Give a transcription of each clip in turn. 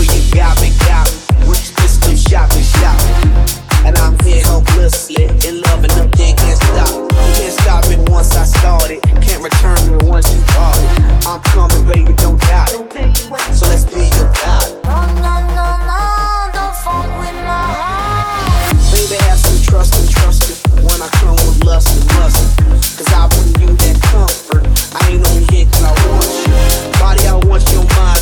you got me, got shopping, shopping. And I'm here hopelessly in love, and nothing can stop. Can't stop once I. Can't return once you it. I'm coming, baby, don't doubt it. So let's be about it. No, no, no, no, don't with my heart. Baby, have some trust and trust. When I come with lust and. Cause I bring you that comfort. I ain't on here cause I want you. Body, I want your mind.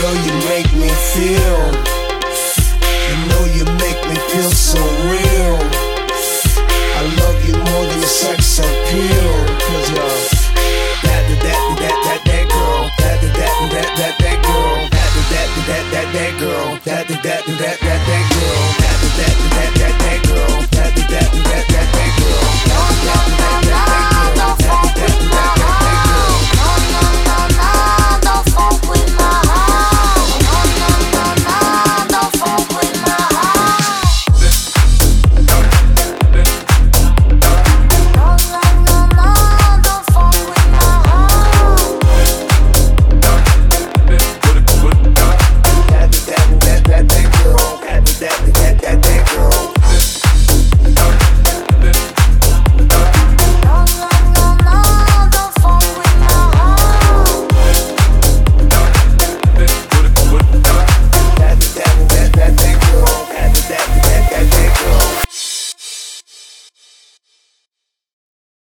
girl, you make me feel.